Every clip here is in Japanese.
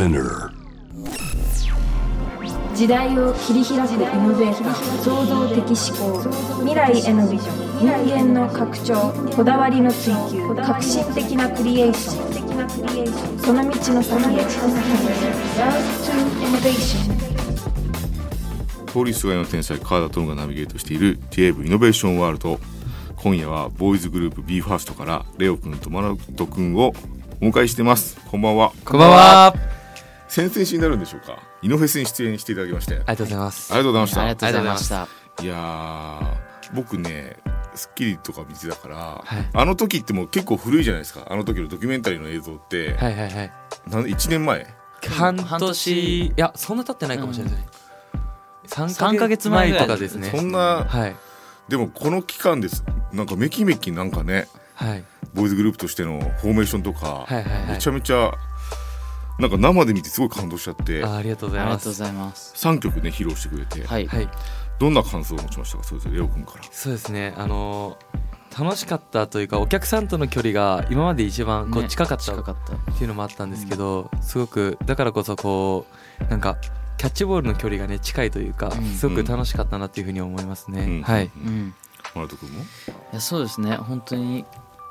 Spinner 時代を切り開くイノベーター創造的思考未来へのビジョン人間の拡張こだわりの追求革新的なクリエーション。その道の先へ Love to Innovation 通りすがりの天才川田トムがナビゲートしている JAV イノベーションワールド今夜はボーイズグループ BE:FIRST からレオくんとマナトくんをお迎えしてます。こんばんは。こんばんは。先々週になるんでしょうか。イノフェスに出演していただきまして。ありありがとうございます。がとうございました。ありがとうございました。いやー僕ね『スッキリ』とか見てたから、はい。あの時ってもう結構古いじゃないですか。あの時のドキュメンタリーの映像って、はいはいはい。なん1年前？半半年。年いやそんな経ってないかもしれない。三三ヶ月前とかですね。そんなはい。でもこの期間です。なんかめきめきなんかね。はい。ボーイズグループとしてのフォーメーションとか、はいはいはい。めちゃめちゃなんか生で見てすごい感動しちゃってあありがとうございます。ありがとうございます。3曲ね披露してくれて、はい。はいどんな感想を持ちましたか？それぞれレオ君からそうですねあのー楽しかったというかお客さんとの距離が今まで一番こうね近かったった。っていうのもあったんですけど、すごくだからこそこうなんかキャッチボールの距離がね近いというか、うんすごく楽しかったなっていうふうに思いますね、うんはい、うん。マナト君も？いやそうですね。本当に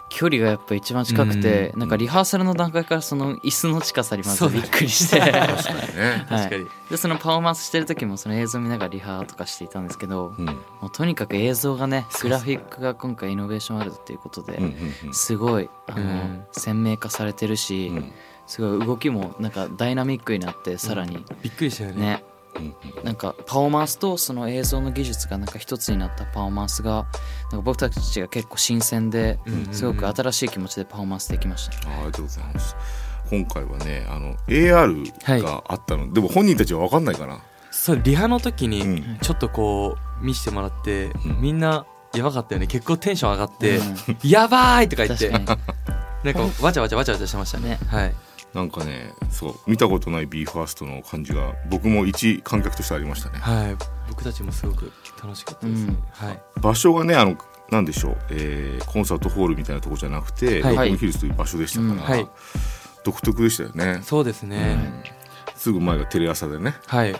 距離がやっぱ一番近くて、うんなんかリハーサルの段階からその椅子の近さにまずびっくりして、確かにね、はい。でそのパフォーマンスしてる時もその映像見ながらリハとかしていたんですけど、うん。もうとにかく映像がねグラフィックが今回イノベーションワールドっていうことで、すごいあの、うん。鮮明化されてるし、うん。すごい動きもなんかダイナミックになってさらに。びっくりしたよね。ね、うんなんかパフォーマンスとその映像の技術がなんか一つになったパフォーマンスがなんか僕たちが結構新鮮ですごく新しい気持ちでパフォーマンスできました。ね。あありがとうございます。今回はねあの AR があったの、でも本人たちは分かんないかなそうリハの時にうん。ちょっとこう見せてもらって、うん。みんなやばかったよね。結構テンション上がってうん「やばい!」とか言って。なんかわちゃわちゃわちゃわちゃしてましたね。ね。はいなんかねそう見たことない BE:FIRST の感じが僕も一観客としてありましたね。はい。僕たちもすごく楽しかったですね、うん。はい。場所がねあのなんでしょう、えーコンサートホールみたいなとこじゃなくて、はい。六本木ヒルズという場所でしたから、うん。はい。独特でしたよね、そうですね、すぐ前がテレ朝でねはい、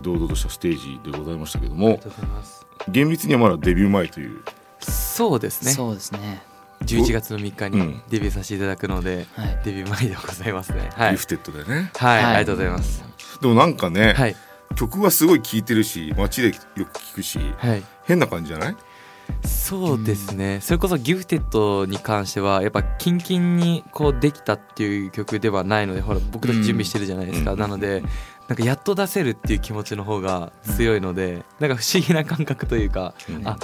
堂々としたステージでございましたけどもりがとうございます。厳密にはまだデビュー前という。そうですね。そうですね。11月の3日にうん。デビューさせていただくので、はい。デビュー前でございますね。はい。ギフテッドでね、はい、はい。ありがとうございます。でもなんかね、はい。曲はすごい聴いてるし街でよく聴くしはい。変な感じじゃない？そうですね、それこそギフテッドに関してはやっぱキンキンにこうできたっていう曲ではないのでほら僕たち準備してるじゃないですか、うん。なのでなんかやっと出せるっていう気持ちの方が強いので、なんか不思議な感覚というか、うん。あ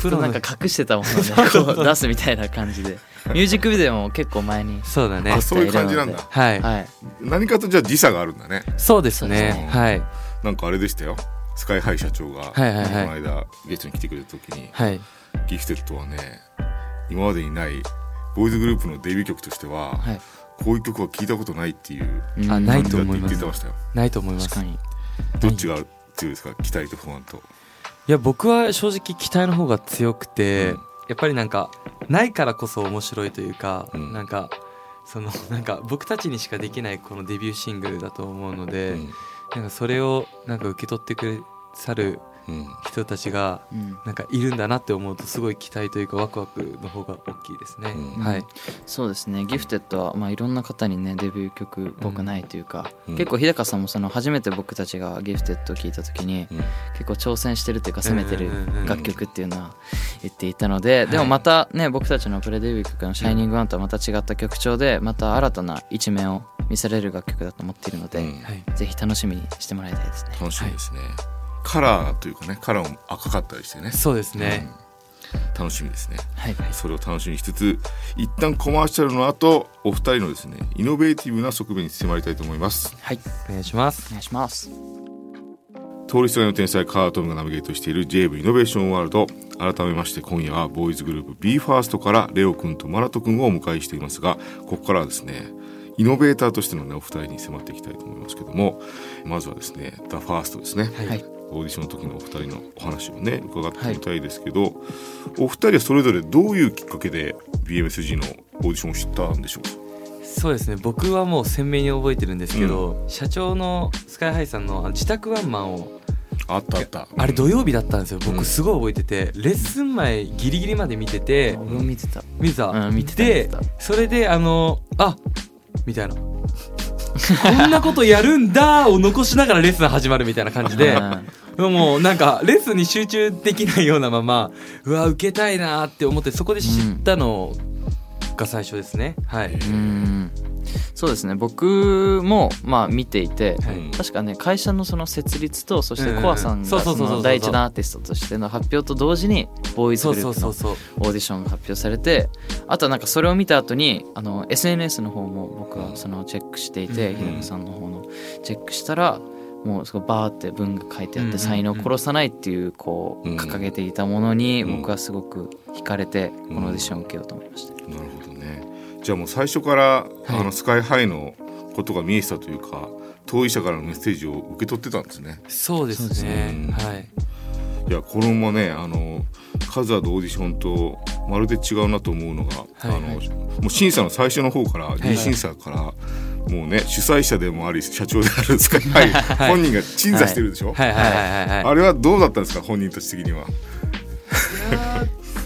プロなんか隠してたものをね こう出すみたいな感じで。ミュージックビデオも結構前にそうだね。あそういう感じなんだ。はい、はい。何かとじゃあ時差があるんだね。そうですね。ね。はい。なんかあれでしたよ。スカイハイ社長が、この間ゲストに来てくれた時に、はい。ギフテッドはね今までにないボーイズグループのデビュー曲としては、はい。こういう曲は聞いたことないっていううん。あない感じだって言と思います。ってましたよ。ないと思います。確かに。どっちが強いですか？期待と不安といや僕は正直期待の方が強くて、うん。やっぱりなんかないからこそ面白いというか、うん。なんかその なんか僕たちにしかできないこのデビューシングルだと思うので、うん。なんかそれをなんか受け取ってくださるうん人たちがうん。なんかいるんだなって思うとすごい期待というかワクワクの方が大きいですね、うん。はい。そうですね。ギフテッドはまあいろんな方にねデビュー曲僕ないというか、うん。結構日高さんもその初めて僕たちがギフテッドを聞いた時に、うん。結構挑戦してるっていうか攻めてる楽曲っていうのは言っていたので、でもまたね僕たちのプレデビュー曲の「シャイニングワンとはまた違った曲調でまた新たな一面を見せられる楽曲だと思っているので、うん。はいぜひ楽しみにしてもらいたいですね。楽しみですね、カラーというかねカラーも赤かったりしてね。そうですね、うん。楽しみですね。はい、それを楽しみにしつつ一旦コマーシャルの後お二人のですねイノベーティブな側面に迫りたいと思います。はい、お願いします。お願いします。通りすがりの天才カートムがナビゲートしている JV イノベーションワールド改めまして今夜はボーイズグループ BE:FIRST からレオくんとマラトくんをお迎えしていますがここからはですねイノベーターとしてのねお二人に迫っていきたいと思いますけどもまずはですね THEFIRST ですね、はい、はいオーディションの時のお二人のお話をね伺ってみたいですけど、お二人はそれぞれどういうきっかけで BMSG のオーディションを知ったんでしょう？かそうですね。僕はもう鮮明に覚えてるんですけど、社長のスカイハイさんのあの自宅ワンマンをあったあった。あれ土曜日だったんですよ。うん。僕すごい覚えててレッスン前ギリギリまで見てて俺も見てた。見てた、うん見てた見でてた。それであのあみたいな。こんなことやるんだを残しながらレッスン始まるみたいな感じで。うんもうなんかレッスンに集中できないようなままうわ受けたいなって思ってそこで知ったのが最初ですね、はい、うん。そうですね。僕もまあ見ていて、はい。確かね会社のその設立とそしてコアさんがその第一弾アーティストとしての発表と同時にボーイズグループのオーディションが発表されてあとはなんかそれを見た後にあの SNS の方も僕はそのチェックしていてうん日高さんの方のチェックしたらもうすごいバーって文が書いてあって才能を殺さないっていうこううん掲げていたものにうん。僕はすごく惹かれてこのオーディションを受けようと思いました。なるほどね。じゃあもう最初から、はい。あのスカイハイのことが見えてたというか当事者からのメッセージを受け取ってたんですね。そうですそうですねねはい。いやこれもねあの数あるオーディションとまるで違うなと思うのが、はいはい。あのもう審査の最初の方からい。二審査から、もうね主催者でもあり社長であるスカイハイ、はい。本人が審査してるでしょ、あれはどうだったんですか？本人たち的には。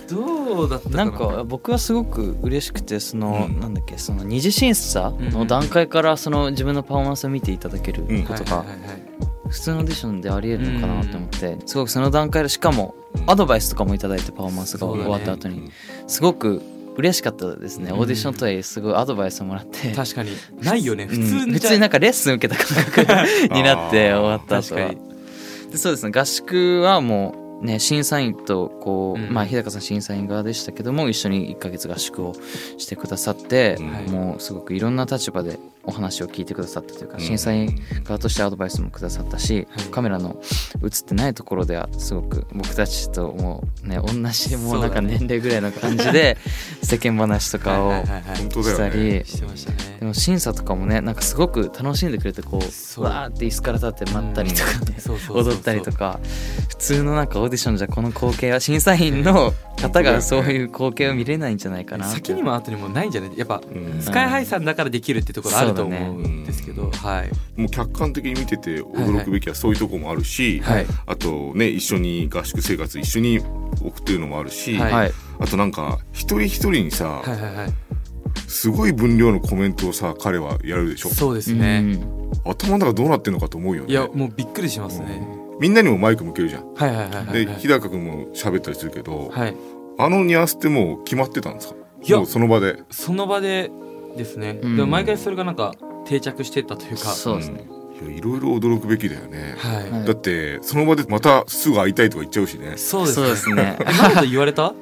どうだったかな？なんか僕はすごく嬉しくてその、うん。なんだっけ？その二次審査の段階からその自分のパフォーマンスを見ていただけるうん。ことが普通のオーディションでありえるのかなと思ってすごくその段階でしかもアドバイスとかもいただいてパフォーマンスが終わった後に。すごく嬉しかったですね。うん。オーディションとはいえすごいアドバイスをもらって。確かに。ないよね。うん。普通に普通になんかレッスン受けた感覚になって終わった後は。でそうですね。合宿はもうね審査員とこう、うんまあ日高さん審査員側でしたけども一緒に1ヶ月合宿をしてくださって、うんもうすごくいろんな立場でお話を聞いてくださったというか、うん。審査員側としてアドバイスもくださったし、はい。カメラの映ってないところではすごく僕たちともうね同じもうなんか年齢ぐらいの感じで世間話とかをしたり。でも審査とかもねなんかすごく楽しんでくれてこうわーって椅子から立って待ったりとかね、踊ったりとか普通のなんかオーディションじゃこの光景は審査員の 方がそういう光景を見れないんじゃないかな先にも後にもないんじゃない？やっぱうん。スカイハイさんだからできるってところあると思うんですけど、はい。もう客観的に見てて驚くべきはそういうところもあるし、はいあとね一緒に合宿生活一緒に送ってるのもあるし、はいはい。あとなんか一人一人にさ、はいはいはい。すごい分量のコメントをさ彼はやるでしょ？そうですね、うん。頭の中どうなってんのかと思うよね。いやもうびっくりしますね、みんなにもマイク向けるじゃん、はいはいはいはいではい。日高君も喋ったりするけど、はい。あのニュアンスってもう決まってたんですか？いや。もうその場で。その場でですね、うん。でも毎回それがなんか定着してったというか。そうですね、うん。いやいろいろ驚くべきだよね、はい、はい。だってその場でまたすぐ会いたいとか言っちゃうしね。そうですそうですね。えマナと言われた？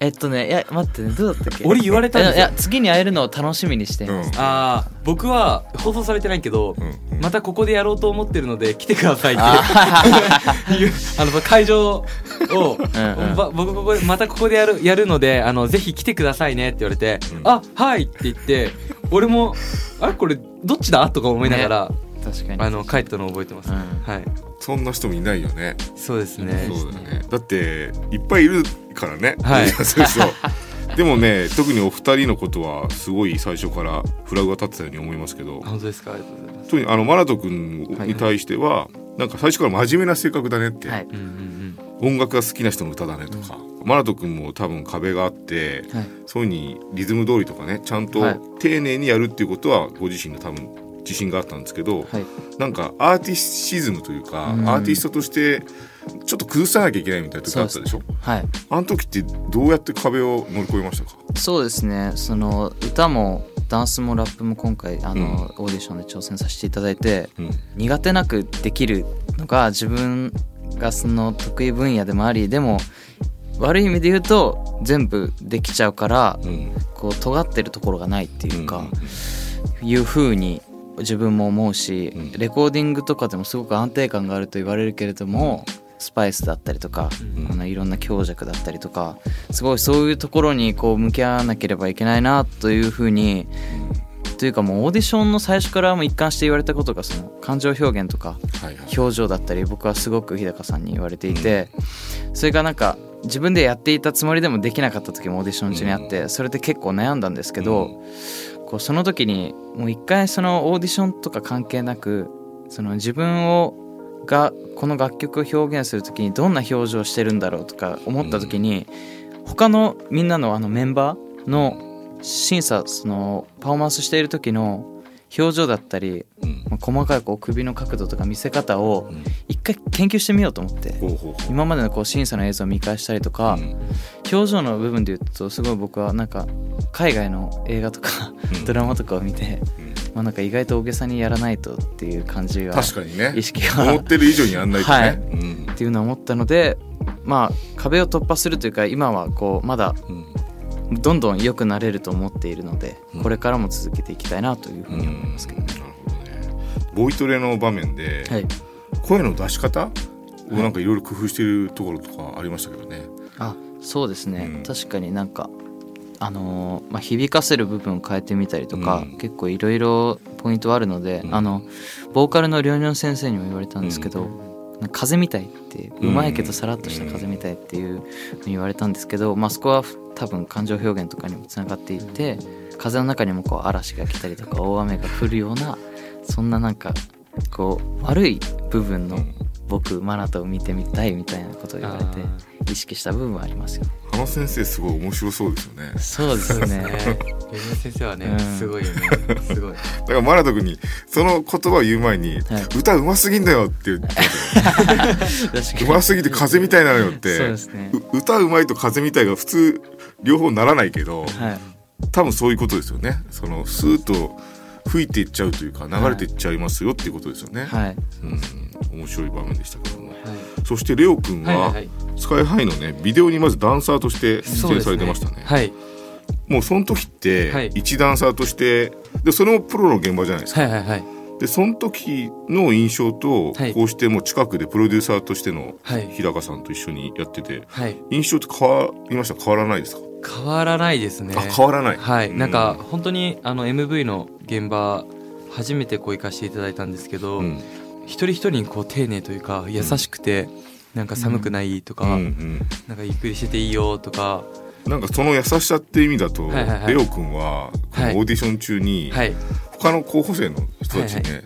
えっとねいや待ってねどうだったっけ？俺言われたんですよ。いや次に会えるのを楽しみにしていうん。ます、ああ僕は放送されてないけど、うんうん。またここでやろうと思ってるので来てくださいって。あいう。あの会場を、うんうん。ば僕ここでまたここでやるやるのであのぜひ来てくださいねって言われて、うん。あはいって言って俺もあれこれどっちだ？とか思いながら、確かに。あの帰ったのを覚えてます、うん。はいそんな人もいないよね。そうですね。そうだよね。だっていっぱいいるからね。はい。そうそうでもね特にお二人のことはすごい最初からフラグが立ってたように思いますけど。あ本当ですか？ありがとうございます。特にあのマナト君に対しては、なんか最初から真面目な性格だねって、はい。うんうん音楽が好きな人の歌だねとか、マナト君も多分壁があって、はい。そういうふうにリズム通りとかねちゃんとはい。丁寧にやるっていうことはご自身の多分自信があったんですけど、はい。なんかアーティシズムというか、うん。アーティストとしてちょっと崩さなきゃいけないみたいな時あったでしょ？はい。あの時ってどうやって壁を乗り越えましたか？そうですね。その歌もダンスもラップも今回あの、オーディションで挑戦させていただいてうん。苦手なくできるのが自分がその得意分野でもありでも悪い意味で言うと全部できちゃうからうん。こう尖ってるところがないっていうか、うんいう風に自分も思うし、うん。レコーディングとかでもすごく安定感があると言われるけれども、スパイスだったりとか、うん。あのいろんな強弱だったりとかすごいそういうところにこう向き合わなければいけないなという風にというかもうオーディションの最初からも一貫して言われたことがその感情表現とか表情だったり僕はすごく日高さんに言われていて、それがなんか自分でやっていたつもりでもできなかった時もオーディション中にあって、それで結構悩んだんですけど、こうその時にもう一回そのオーディションとか関係なくその自分をがこの楽曲を表現する時にどんな表情をしてるんだろうとか思った時に、他のみんなのあのメンバーの審査そのパフォーマンスしている時の表情だったり、うん。まあ細かいこう首の角度とか見せ方をうん。一回研究してみようと思って。ほうほうほう。今までのこう審査の映像を見返したりとか、うん。表情の部分で言うとすごい僕はなんか海外の映画とかうん。ドラマとかを見て、うん。まあ、なんか意外と大げさにやらないとっていう感じが確かにね。意識が思ってる以上にやんないとね、っていうのを思ったのでまあ壁を突破するというか今はこうまだうんどんどん良くなれると思っているので、うん。これからも続けていきたいなというふうに思いますけどね。ボイトレの場面で、はい、声の出し方をなんかいろいろ工夫してるところとかありましたけどね、あそうですね、うん。確かになんかあのーまあ、響かせる部分を変えてみたりとか、うん。結構いろいろポイントはあるので、うん。あのボーカルのりょんりょん先生にも言われたんですけど、風みたいってうまいけどさらっとした風みたいっていうの言われたんですけど、まあ、そこは多分感情表現とかにもつながっていて風の中にもこう嵐が来たりとか大雨が降るようなそんななんかこう悪い部分の僕マナトを見てみたいみたいなことを言われてあ意識した部分はありますよね。あの先生すごい面白そうですよね。そうですね。ね柳田先生はね、うん。すごいよね。すごい。だからマナト君にその言葉を言う前に、はい。歌うますぎんだよって言って うますぎて風みたいなのよって。そうですね。う歌うまいと風みたいが普通両方ならないけどはい。多分そういうことですよね。そのスーッと吹いていっちゃうというか流れていっちゃいますよっていうことですよね、はい。うん、面白い場面でしたけども。はい。そしてレオ君ははいスカイハイのねビデオにまずダンサーとして出演されてましたね。はい。もうその時ってはい。一ダンサーとしてでそれもプロの現場じゃないですか、はいはいはい。でその時の印象とはい。こうしてもう近くでプロデューサーとしてのはい。日高さんと一緒にやっててはい。印象って変わりました？変わらないですか、変わらないですね。あ変わらない。はい、うん。なんか本当にあの MV の現場初めてこう行かせていただいたんですけど、うん。一人一人にこう丁寧というか優しくて、なんか寒くないとか、うんうんなんかゆっくりしてていいよとか。なんかその優しさって意味だと、はいはいはい。レオ君はオーディション中にはい。他の候補生の人たちにね、はい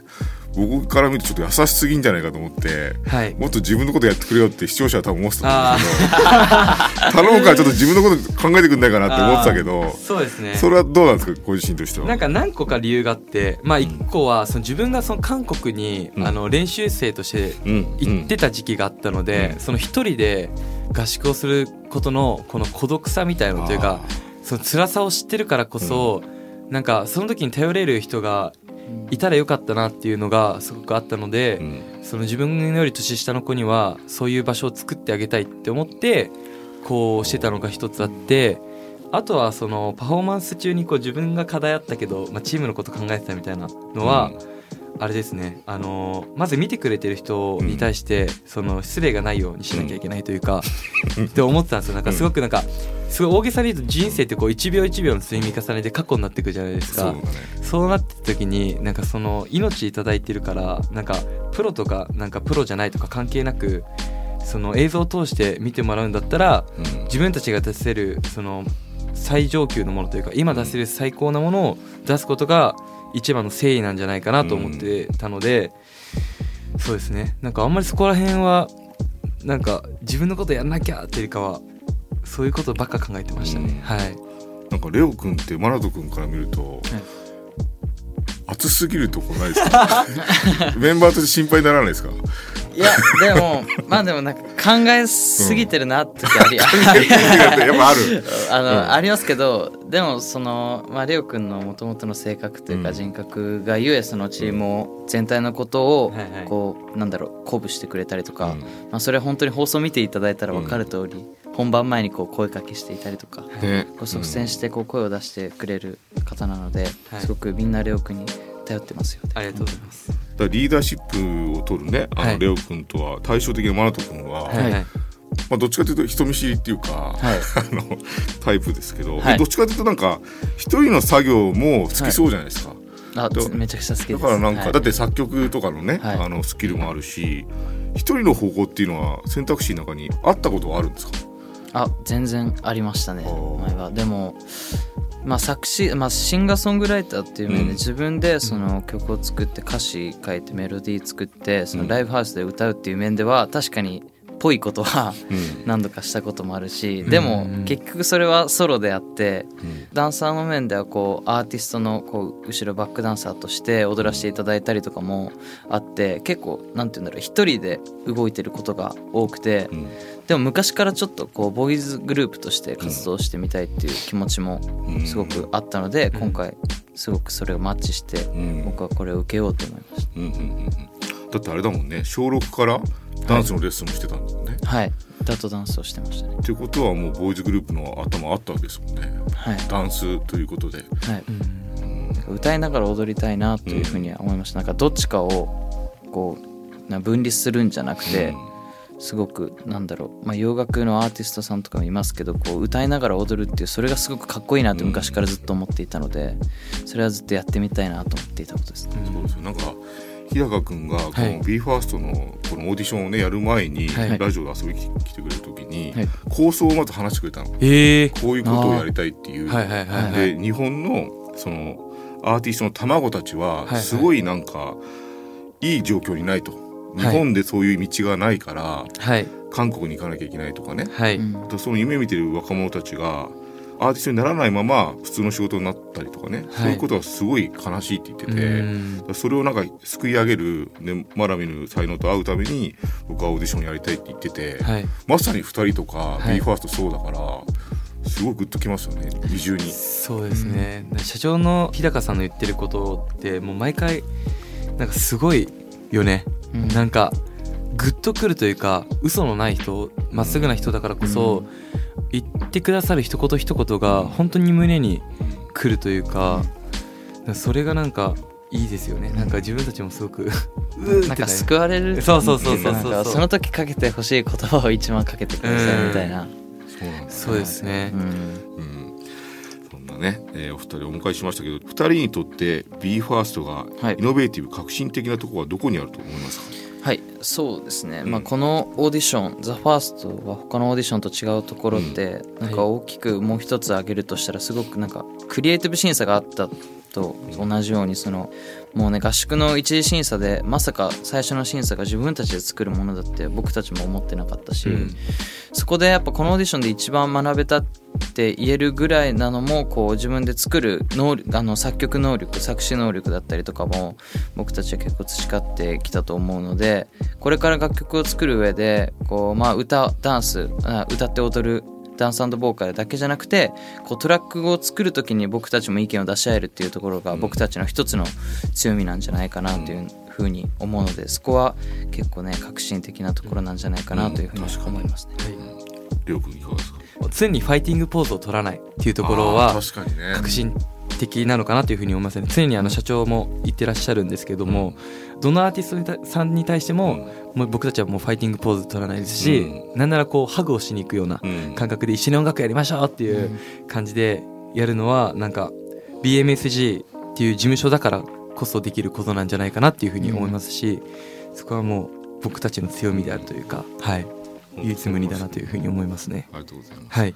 僕から見るとちょっと優しすぎんじゃないかと思ってはい。もっと自分のことやってくれよって視聴者は多分思ってたんあですけど 頼むからちょっと自分のこと考えてくんないかなって思ってたけど そうですね。それはどうなんですかご自身としては？なんか何個か理由があってまあ一個はその自分がその韓国に、うん。あの練習生としてうん。行ってた時期があったので、うん。その一人で合宿をすることのこの孤独さみたいなのというかその辛さを知ってるからこそ、なんかその時に頼れる人がいたらよかったなっていうのがすごくあったので、うん。その自分より年下の子にはそういう場所を作ってあげたいって思ってこうしてたのが一つあってあとはそのパフォーマンス中にこう自分が課題あったけど、まあ、チームのこと考えてたみたいなのは、あれですね。あのまず見てくれてる人に対して、その失礼がないようにしなきゃいけないというか、って思ってたんですよ。なんかすごくなんかすごい大げさに言うと人生ってこう1秒1秒の積み重ねで過去になっていくじゃないですか。そうだね。そうなってた時になんかその命いただいてるからなんかプロとかなんかプロじゃないとか関係なくその映像を通して見てもらうんだったらうん。自分たちが出せるその最上級のものというか今出せる最高なものを出すことが一番の誠意なんじゃないかなと思ってたので、そうですね。なんかあんまりそこら辺はなんか自分のことやんなきゃっていうかはそういうことばっか考えてましたね、うん。はい。なんかレオ君ってマナト君から見ると、熱すぎるとこないですか？メンバーとして心配にならないですか？いやでもまあでもなんか考えすぎてるなって時あり、やっぱある。あの、うん。ありますけどでもその、まあ、レオ君のもともとの性格というかうん。人格がゆえそのチームを全体のことをこうなんだろう鼓舞してくれたりとか、うん。まあ、それ本当に放送見ていただいたら分かる通り、本番前にこう声かけしていたりとか、ね。こう率先してこう声を出してくれる方なので、はい。すごくみんなレオ君に頼ってますよね。ありがとうございます。だリーダーシップを取るねあの、はい。レオ君とは対照的なマナト君は、はい。はい。まあ、どっちかというと人見知りっていうか、はい。あのタイプですけど、はい。どっちかというとなんか一人の作業も好きそうじゃないですか、あだめちゃくちゃ好きです。だからなんか、はい。だって作曲とかのね、はい。あのスキルもあるし一人の方向っていうのは選択肢の中にあったことはあるんですか？あ全然ありましたね前は。でもまあ作詞、まあ、シンガーソングライターっていう面うん。で自分でその曲を作って歌詞書いてメロディー作ってそのライブハウスで歌うっていう面では確かにぽいことはうん。何度かしたこともあるしでもうん。結局それはソロであってうん。ダンサーの面ではこうアーティストのこう後ろバックダンサーとして踊らせていただいたりとかもあって結構なんて言うんだろう一人で動いてることが多くてうんでも昔からちょっとこうボーイズグループとして活動してみたいっていう気持ちもうん。すごくあったのでうん。今回すごくそれがマッチしてうん。僕はこれを受けようと思いましうんうんうんうん。だってあれだもんね小6からダンスのレッスンもしてたんだもんね、たはい。歌とダンスをしてましたね。ってことはもうボーイズグループの頭あったわけですもんね。はい。ダンスということで、はい。うん。歌いながら踊りたいなというふうには思いましたなんかどっちかをこうな分離するんじゃなくてすごくなんだろう、まあ、洋楽のアーティストさんとかもいますけどこう歌いながら踊るっていうそれがすごくかっこいいなって昔からずっと思っていたのでそれはずっとやってみたいなと思っていたことですね。そうですよなんか日高君がこのはい。BE:FIRST のこのオーディションをねやる前にはい。ラジオで遊びに来てくれる時にはい。構想をまず話してくれたの。ええ。こういうことをやりたいっていう。で日本のそのアーティストの卵たちははい。すごいなんかいい状況にないと日本でそういう道がないからはい。韓国に行かなきゃいけないとかね。はい、その夢見てる若者たちがアーティストにならないまま普通の仕事になったりとかね、そういうことはすごい悲しいって言ってて、それをなんかすくい上げる、ね、まだ見ぬ才能と会うために僕はオーディションやりたいって言ってて、はい。まさに2人とかはい。BE:FIRST そうだからすごいグッときますよね二重に。そうですね、社長の日高さんの言ってることってもう毎回なんかすごいよね、うん。なんかグッとくるというか嘘のない人まっすぐな人だからこそ、言ってくださる一言一言が本当に胸にくるというか、それがなんかいいですよね。なんか自分たちもすごくなんか救われるそうそうそうそうそう。かその時かけてほしい言葉を一番かけてくださいみたいな、そうですね、うんね、えーお二人をお迎えしましたけど二人にとって BE:FIRST がはい。イノベーティブ革新的なところはどこにあると思いますか、はいそうですね、うん。まあ、このオーディション「THEFIRST」は他のオーディションと違うところって、なんか大きくもう一つ挙げるとしたらすごくなんかクリエイティブ審査があったと同じようにそのもうね合宿の一次審査でまさか最初の審査が自分たちで作るものだって僕たちも思ってなかったし、うん。そこでやっぱこのオーディションで一番学べたって言えるぐらいなのもこう自分で作る能力あの作曲能力作詞能力だったりとかも僕たちは結構培ってきたと思うのでこれから楽曲を作る上でこう、まあ、歌ダンスあ歌って踊るダンスボーカルだけじゃなくてこうトラックを作る時に僕たちも意見を出し合えるっていうところが僕たちの一つの強みなんじゃないかなというふうに思うのでそこは結構ね革新的なところなんじゃないかなというふうに思いますね。りょうくんいかがですか？常にファイティングポーズを取らないっていうところあはー確かにね。革新的なのかなというふうに思いますね。常にあの社長も言ってらっしゃるんですけども、どのアーティストさんに対しても,、もう僕たちはもうファイティングポーズ取らないですし、うなんならこうハグをしに行くようなうん。感覚で一緒に音楽やりましょうっていう感じでやるのはなんか BMSG っていう事務所だからこそできることなんじゃないかなっていうふうに思いますし、そこはもう僕たちの強みであるというか、はい、唯一無二だなというふうに思いますね。ありがとうございます。はい、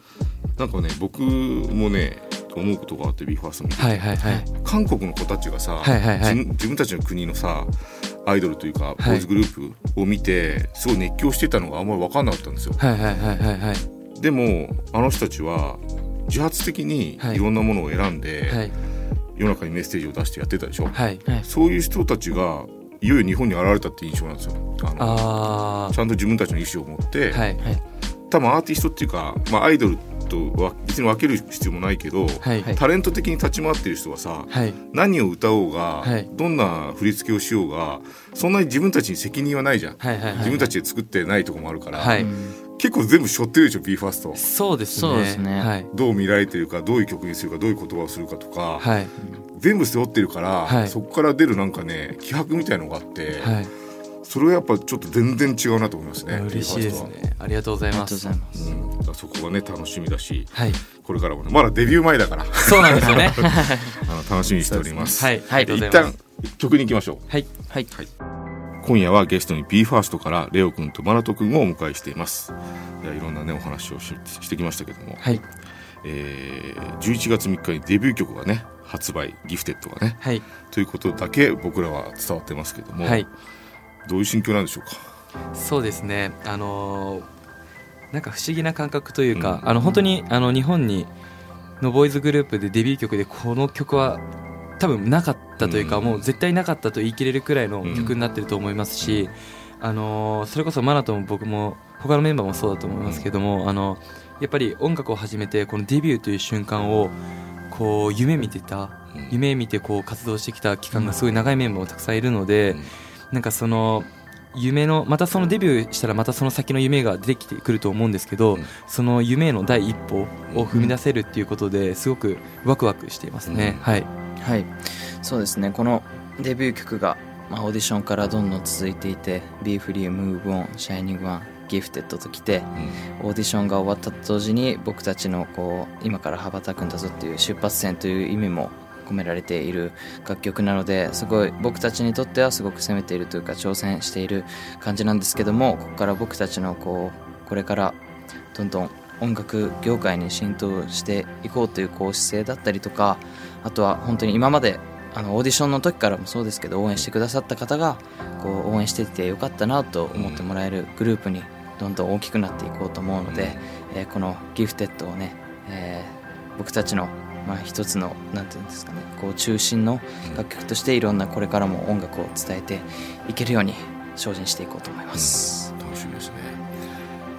なんかね僕もね思うことがあって BE:FIRST 見ててはいはいはい。韓国の子たちがさ、はいはいはい。自分自分たちの国のさアイドルというかい。ボーイズグループを見てすごい熱狂してたのがあんまり分かんなかったんですよ。はいはいはいはいはい。でもあの人たちは自発的にはい。いろんなものを選んで、はい。世の中にメッセージを出してやってたでしょ、はい。そういう人たちがいよいよ日本に現れたって印象なんですよ。あのあちゃんと自分たちの意思を持って、あはい。多分アーティストっていうか、まあ、アイドルとは別に分ける必要もないけど、はい。はい。タレント的に立ち回ってる人はさ、はい。何を歌おうが、はい。どんな振り付けをしようがそんなに自分たちに責任はないじゃん、はいはい自分たちで作ってないとこもあるから、はい。結構全部背負ってるでしょ BE:FIRST そうですね。そうですね。はい。どう見られてるかどういう曲にするかどういう言葉をするかとか、はい。全部背負ってるから、はい。そこから出るなんかね気迫みたいのがあって、はい。それはやっぱちょっと全然違うなと思いますね嬉しいですね。ありがとうございありがとうますございます。うん、そこがね楽しみだしはい。これからもねまだデビュー前だから。そうなんですよね。あの楽しみにしております、はい。ありがとうござ一います旦曲に行きましょう。はい。はい。今夜はゲストに BE:FIRST からレオくんとマナトくんをお迎えしています。いやいろんなねお話をししてきましたけども、はい。えー11月3日にデビュー曲がね発売ギフテッドがね。はい。ということだけ僕らは伝わってますけども、はい。どういう心境なんでしょうか？そうですね。あのーなんか不思議な感覚というか、あの本当にあの日本にのボーイズグループでデビュー曲でこの曲は多分なかったというか、うん。もう絶対なかったと言い切れるくらいの曲になってると思いますし、あのーそれこそマナとも僕も他のメンバーもそうだと思いますけども、あのやっぱり音楽を始めてこのデビューという瞬間をこう夢見てたうん。夢見てこう活動してきた期間がすごい長いメンバーもたくさんいるので、うん。なんかその夢のまたそのデビューしたらまたその先の夢が出てきてくると思うんですけど、うん。その夢への第一歩を踏み出せるっていうことですごくワクワクしていますね、うん。はい。はい。そうですね。このデビュー曲が、まあ、オーディションからどんどん続いていて「Be Free」「Move On」「Shining One」「Gifted」ときてオーディションが終わったと同時に僕たちのこう今から羽ばたくんだぞっていう出発点という意味も込められている楽曲なのですごい僕たちにとってはすごく攻めているというか挑戦している感じなんですけどもここから僕たちのこうこれからどんどん音楽業界に浸透していこうというこう姿勢だったりとかあとは本当に今まであのオーディションの時からもそうですけど応援してくださった方がこう応援していてよかったなと思ってもらえるグループにどんどん大きくなっていこうと思うので、えーこの「ギフテッド」をね、えー僕たちの、まあ、一つのなんていうんですかねこう中心の楽曲としていろんなこれからも音楽を伝えていけるように精進していこうと思います。楽しみですね、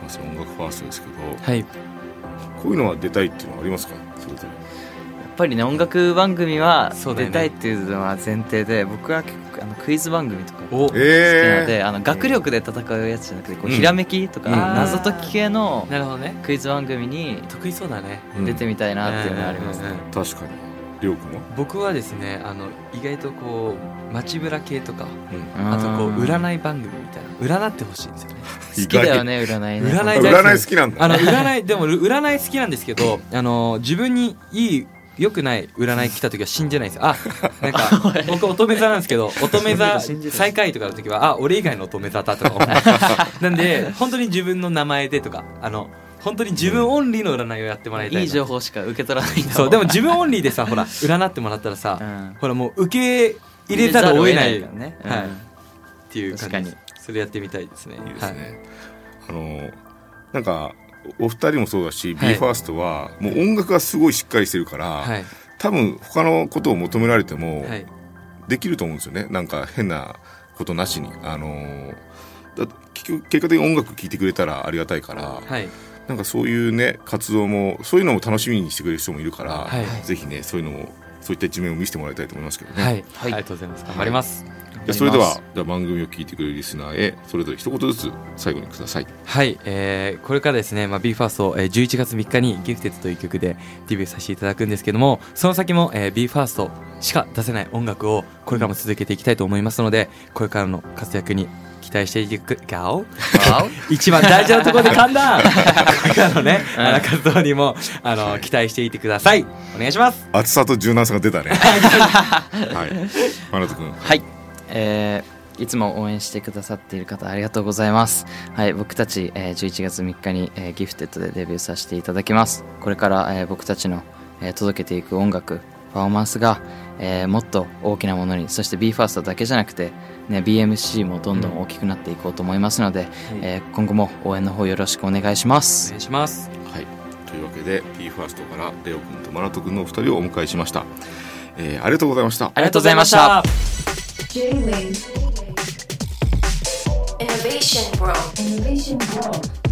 まあ、それ音楽ファーストですけどはい。こういうのは出たいっていうのはありますか？それぞれやっぱりね音楽番組はそうだよね。出たいっていうのは前提で僕は結構あのクイズ番組とかお好きなのえで、あの学力で戦うやつじゃなくてこううん。ひらめきとか、うん。謎解き系のなるほどね。クイズ番組に得意そうだね。うん出てみたいなっていうのがありますね、うんうんうんー、確かに。りょうくんは、僕はですねあの意外とこう街ブラ系とかうん。あとこううん占い番組みたいな。占ってほしいんですよね。好きだよね占いね。占い好きなんだ。あの占いでも占い好きなんですけどあの自分にいい良くない占い来た時は信じないんです。よあなんか 僕乙女座なんですけど 乙女座最下位とかの時はあ俺以外の乙女座だとか思う。なんで本当に自分の名前でとかあの本当に自分オンリーの占いをやってもらいたいな。いい情報しか受け取らないんだそうでも自分オンリーでさほら占ってもらったらさ、うん。ほらもう受け入れざるを得ないからね、はい。うん。っていう感じそれやってみたいですね。いいですはい。ね、あのなんかお二人もそうだし、はい。BE:FIRST はもう音楽がすごいしっかりしてるから、はい。多分他のことを求められてもはい。できると思うんですよね。なんか変なことなしに。あのだ結局結果的に音楽聴いてくれたらありがたいから、はい。なんかそういうね活動もそういうのも楽しみにしてくれる人もいるから、はいぜひねそういうのをそういった一面を見せてもらいたいと思いますけどね、はい、はいありがとうございます頑張りますじゃあそれではじゃあ番組を聞いてくれるリスナーへそれぞれ一言ずつ最後にください。はい、えーこれからですね、まあ、BE:FIRST を、えー11月3日に「ギフテッドという曲でデビューさせていただくんですけどもその先も、えー、BE:FIRST しか出せない音楽をこれからも続けていきたいと思いますのでこれからの活躍に期待していくガオ？一番大事なところで噛んだ！これからのね、あの活動にもあの期待していてください。お願いします。厚さと柔軟さが出たね。はい。マナト君。はい、えーいつも応援してくださっている方ありがとうございます。はい、僕たち、えー11月3日に、えーギフテッドでデビューさせていただきます。これから、えー僕たちの、えー届けていく音楽、パフォーマンスが、えーもっと大きなものに、そして BE:FIRST だけじゃなくて、ね、BMC もどんどん大きくなっていこうと思いますので、えー今後も応援の方よろしくお願いしまおす。願いしますはい、というわけで BE:FIRST からレオ君とマナト君のお二人をお迎えしました、えーありがとうございましたありがとうございました。J-Wave Innovation World. Innovation World